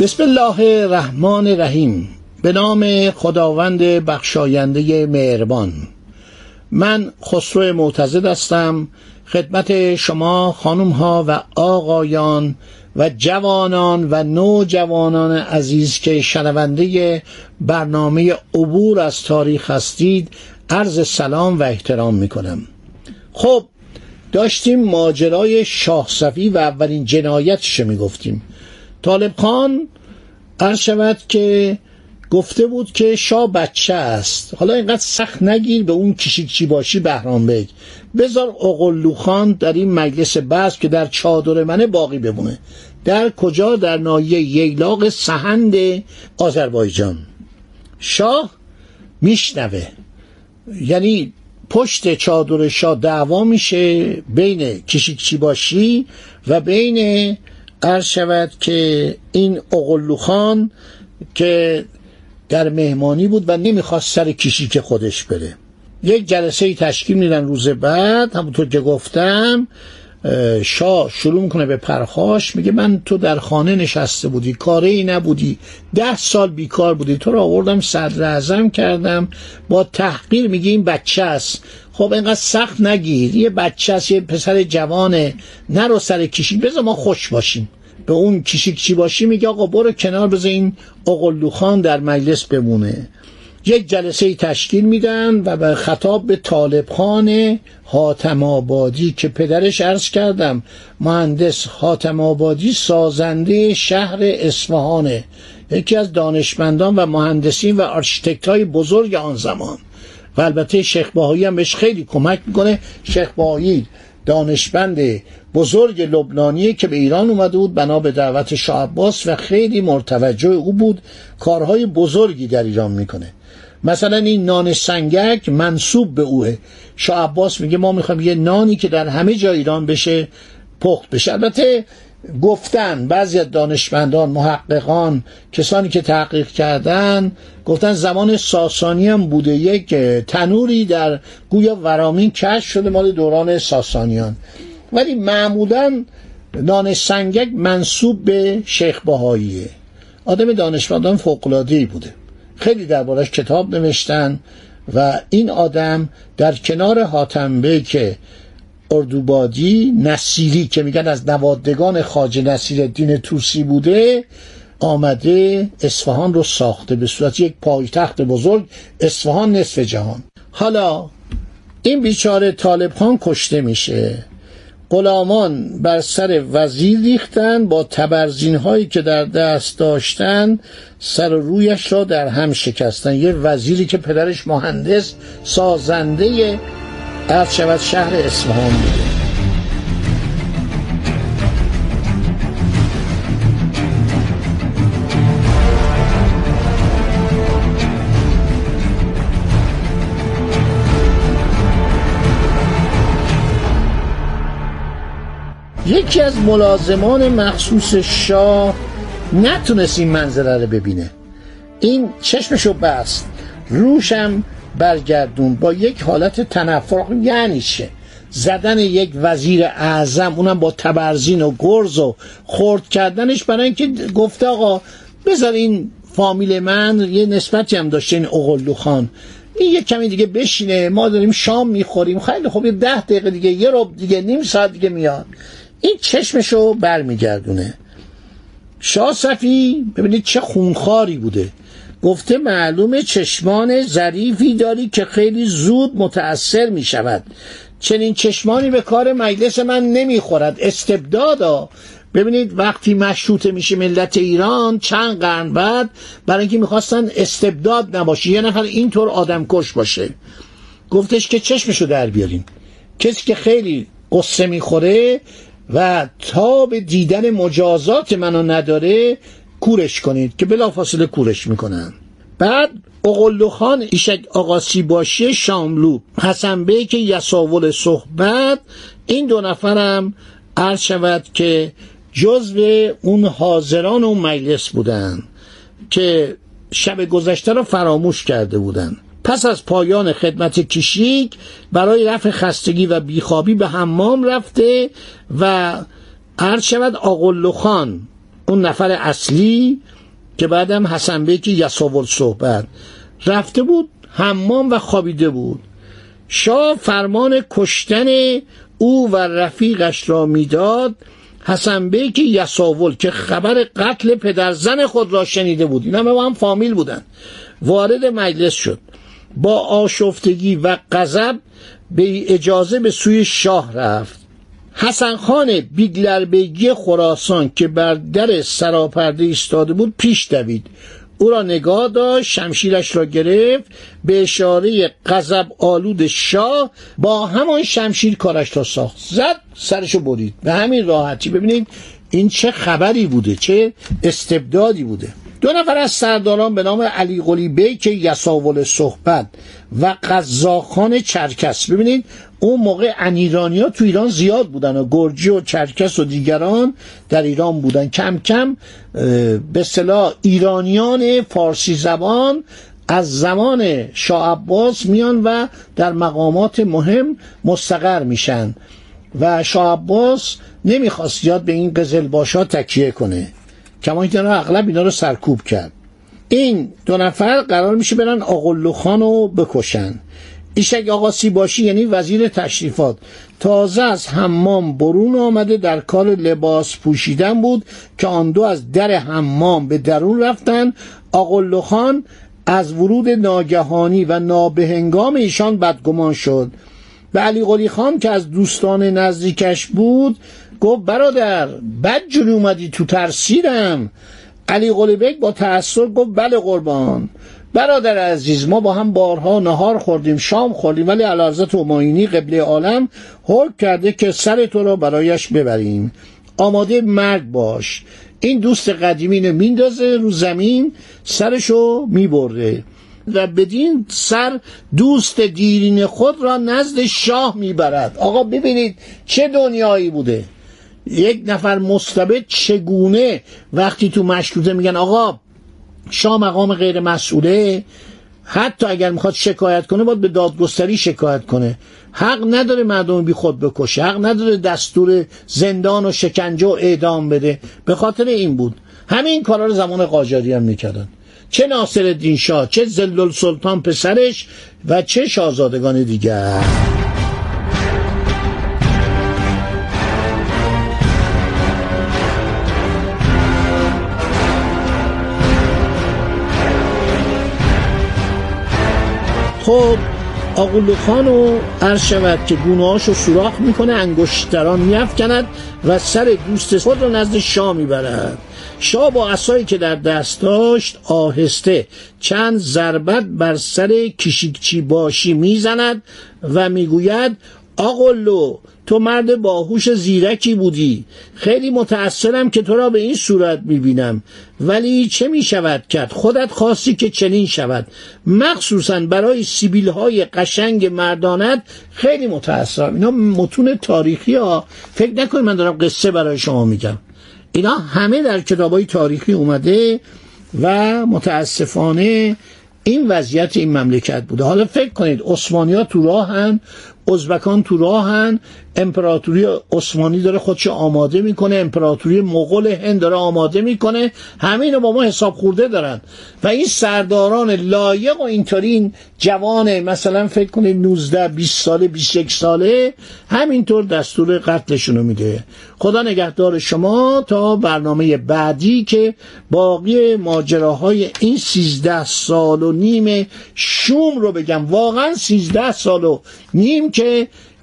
بسم الله الرحمن الرحیم. به نام خداوند بخشاینده مهربان. من خسرو معتزد هستم. خدمت شما خانم ها و آقایان و جوانان و نوجوانان عزیز که شنونده برنامه عبور از تاریخ هستید عرض سلام و احترام می کنم خب داشتیم ماجرای شاه صفی و اولین جنایتش می گفتیم طالب خان عرض شود که گفته بود که شاه بچه است. حالا اینقدر سخت نگیر به اون کشیکچی باشی بهرام بگ. بذار اقلو خان در این مجلس بس که در چادر منه باقی بمونه. در کجا؟ در ناحیه ییلاق سهند آذربایجان. شاه میشنوه. یعنی پشت چادر شاه دعوا میشه بین کشیکچی باشی و بین عرض شود که این اقلو خان که در مهمانی بود و نمی‌خواست سر کشیک خودش بره. یک جلسه تشکیل میدن روز بعد همونطور که گفتم شاه شروع می‌کنه به پرخاش میگه من تو در خانه نشسته بودی کاره ای نبودی ده سال بیکار بودی تو رو آوردم صدر اعظم کردم با تحقیر میگه این بچه است. خب اینقدر سخت نگیر یه بچه است یه پسر جوانه نرو سر کشیک بذار ما خوش باشیم. به اون کشیک چی باشی میگه آقا برو کنار بذار این اغورلوخان در مجلس بمونه. یک جلسه تشکیل میدن و به خطاب به طالب خان حاتم آبادی که پدرش عرض کردم مهندس حاتم آبادی سازنده شهر اصفهانه یکی از دانشمندان و مهندسین و آرشیتکت های بزرگ آن زمان. و البته شیخ باهایی هم بهش خیلی کمک می‌کنه. شیخ باهایی دانشمند بزرگ لبنانی که به ایران اومده بود بنا به دعوت شاه عباس و خیلی مرتوجه او بود کارهای بزرگی در ایران می‌کنه. مثلا این نان سنگک منصوب به اوه. شاه عباس میگه ما می‌خوایم یه نانی که در همه جای ایران بشه پخت بشه. البته گفتن بعضی از دانشمندان محققان کسانی که تحقیق کردن گفتن زمان ساسانی هم بوده یک تنوری در گویا ورامین کش شده مال دوران ساسانیان. ولی معمولا نان سنگک منصوب به شیخ بهاییه. آدم دانشمندان فوقلادهی بوده. خیلی دربارش کتاب نوشتن و این آدم در کنار حاتم که اردوبادی نصیری که میگن از نوادگان خاج نصیر الدین توسی بوده آمده اصفهان رو ساخته به صورت یک پایتخت بزرگ اصفهان نصف جهان. حالا این بیچاره طالب خان کشته میشه. غلامان بر سر وزیر ریختن با تبرزین هایی که در دست داشتن سر و رویش را در هم شکستن. یه وزیری که پدرش مهندس سازنده عرض شود شهر اصفهان. بوده یکی از ملازمان مخصوص شاه نتونست این منظره رو ببینه. این چشمشو بست. روشم برگردون با یک حالت تنفر. یعنی چه؟ زدن یک وزیر اعظم اونم با تبرزین و گرز و خورد کردنش برای اینکه گفته آقا بذار این فامیل من یه نسبتی هم داشته این اغلو خان. این یه کمی دیگه بشینه ما داریم شام می‌خوریم. خیلی خب یه ده دقیقه دیگه یه رب دیگه نیم ساعت دیگه میاد این چشمشو برمیگردونه. شاه صفی ببینید چه خونخاری بوده. گفته معلومه چشمان ظریفی داری که خیلی زود متأثر می شود چنین چشمانی به کار مجلس من نمی‌خورد. استبدادا. ببینید وقتی مشروطه میشه ملت ایران چند قرن بعد برای اینکه می‌خواستن استبداد نباشه. یه نفر اینطور آدم کش باشه. گفتش که چشمشو در بیارین. کسی که خیلی قصه می‌خوره و تا به دیدن مجازات منو نداره کورش کنید که بلافاصله کورش می‌کنن. بعد اقلو خان ایشک آقاسی باشه شاملو حسن بیک یساول صحبت این دو نفرم عرض شود که جزو اون حاضران اون مجلس بودن که شب گذشته را فراموش کرده بودند پس از پایان خدمت کشیک برای رفع خستگی و بیخوابی به حمام رفته و عرض شود آقلو خان اون نفر اصلی که بعدم حسن بیک یساول صحبت. رفته بود حمام و خوابیده بود. شاه فرمان کشتن او و رفیقش را می‌داد. حسن بیک یساول که خبر قتل پدرزن خود را شنیده بود. اینا به هم فامیل بودن. وارد مجلس شد. با آشفتگی و غضب به اجازه به سوی شاه رفت. حسن خان بیگلربیگی خراسان که بر در سراپرده ایستاده بود پیش دوید. او را نگاه داشت شمشیرش را گرفت به اشاره غضب آلود شاه با همان شمشیر کارش را ساخت. زد سرشو برید به همین راحتی ببینید این چه خبری بوده چه استبدادی بوده. دو نفر از سرداران به نام علی قلی بیک یساول صحبت و قزاخان چرکس. ببینید اون موقع انیرانی ها تو ایران زیاد بودن و گرجی و چرکس و دیگران در ایران بودن. کم کم به صلاح ایرانیان فارسی زبان از زمان شاه عباس میان و در مقامات مهم مستقر میشن. و شاه عباس نمی‌خواست یاد به این قزل باشا تکیه کنه. کما اینکه اغلب اینا رو سرکوب کرد. این دو نفر قرار میشه برن آقلو خان رو بکشن. ایشک آقا باشی یعنی وزیر تشریفات. تازه از حمام برون آمده در کار لباس پوشیدن بود که آن دو از در حمام به درون رفتن. آقلو خان از ورود ناگهانی و نابهنگام ایشان بدگمان شد. به علی قلی خان که از دوستان نزدیکش بود گفت برادر بد جوری اومدی تو ترسیدم. علی قلی با تأثیر گفت بله قربان. برادر عزیز ما با هم بارها نهار خوردیم شام خوردیم ولی علازت ماینی قبله عالم حکم کرده که سر تو را برایش ببریم. آماده مرگ باش. این دوست قدیمی رو میندازه رو زمین سرشو میبرده و بدین سر دوست دیرین خود را نزد شاه می‌برد. آقا ببینید چه دنیایی بوده. یک نفر مستبد چگونه وقتی تو مشروطه میگن آقا شاه مقام غیر مسئوله حتی اگر می‌خواد شکایت کنه باید به دادگستری شکایت کنه. حق نداره مردم بی خود بکشه حق نداره دستور زندان و شکنجه و اعدام بده. به خاطر این بود. همین کارا رو زمان قاجاری هم می‌کردن. چه ناصر شاه چه زلل سلطان پسرش و چه شاهزادگان دیگر. خب آقولو خان و عرض شود که گونه رو سوراخ می‌کنه انگشتران میافکند و سر دوست خود را نزد شاه می‌برد. شاه با اسایی که در دست داشت آهسته چند ضربت بر سر کشیکچی باشی می‌زند و می‌گوید آقلو تو مرد باهوش زیرکی بودی. خیلی متأثرم که تو را به این صورت می‌بینم. ولی چه می‌شود کرد؟ خودت خواستی که چنین شود. مخصوصا برای سیبیل های قشنگ مردانت خیلی متأثرم. اینا متون تاریخی ها. فکر نکنید من دارم قصه برای شما میگم. اینا همه در کتاب های تاریخی اومده و متاسفانه این وضعیت این مملکت بوده. حالا فکر کنید عثمانی ها تو راهن ازبکان تو راهن. امپراتوری عثمانی داره خودش آماده می‌کنه. امپراتوری مغول هند داره آماده می‌کنه. همین با ما حساب خورده دارن. و این سرداران لایق و اینطوری جوان مثلا فکر کنید 19 20 ساله 21 ساله همینطور دستور قتلشون رو میده. خدا نگهدار شما تا برنامه بعدی که باقی ماجراهای این 13 سال و نیم شوم رو بگم. واقعا 13 سال و نیم که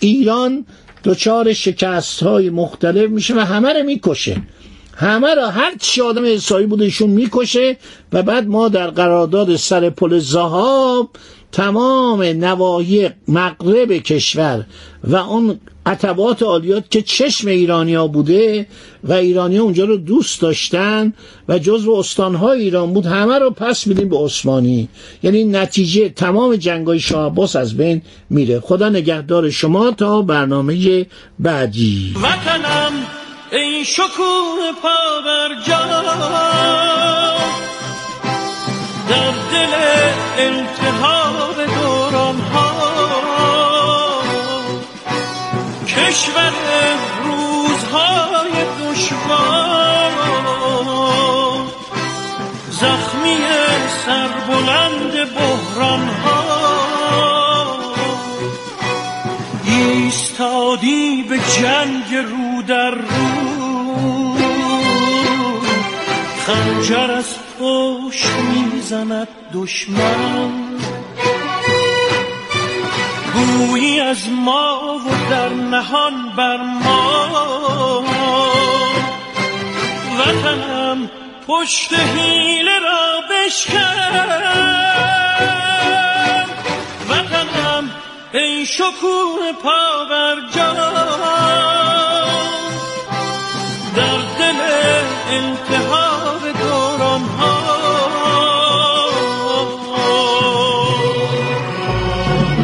ایران دچار شکست های مختلف میشه و همه رو می‌کشه. همه را هر چی آدم حسایی بوده ایشون می‌کشه و بعد ما در قرارداد سر پل زهاب تمام نواحی مغرب کشور و اون عتبات عالیات که چشم ایرانیا بوده و ایرانیا اونجا رو دوست داشتن و جزو استانهای ایران بود همه رو پس میدیم به عثمانی. یعنی نتیجه تمام جنگای شاه عباس از بین میره. خدا نگهدار شما تا برنامه بعدی. وطنم ای شکوه پا بر در دل التهاب دوران ها کشور روزهای دشوار زخمی سربلند بحران ها ایستادی به جنگ رو در رو. خنجر از پشت می‌زند دشمن. گویی از ما و در نهان بر ما. وطنم پشت حیله را بشکن. وطنم ای شکوه پا بر در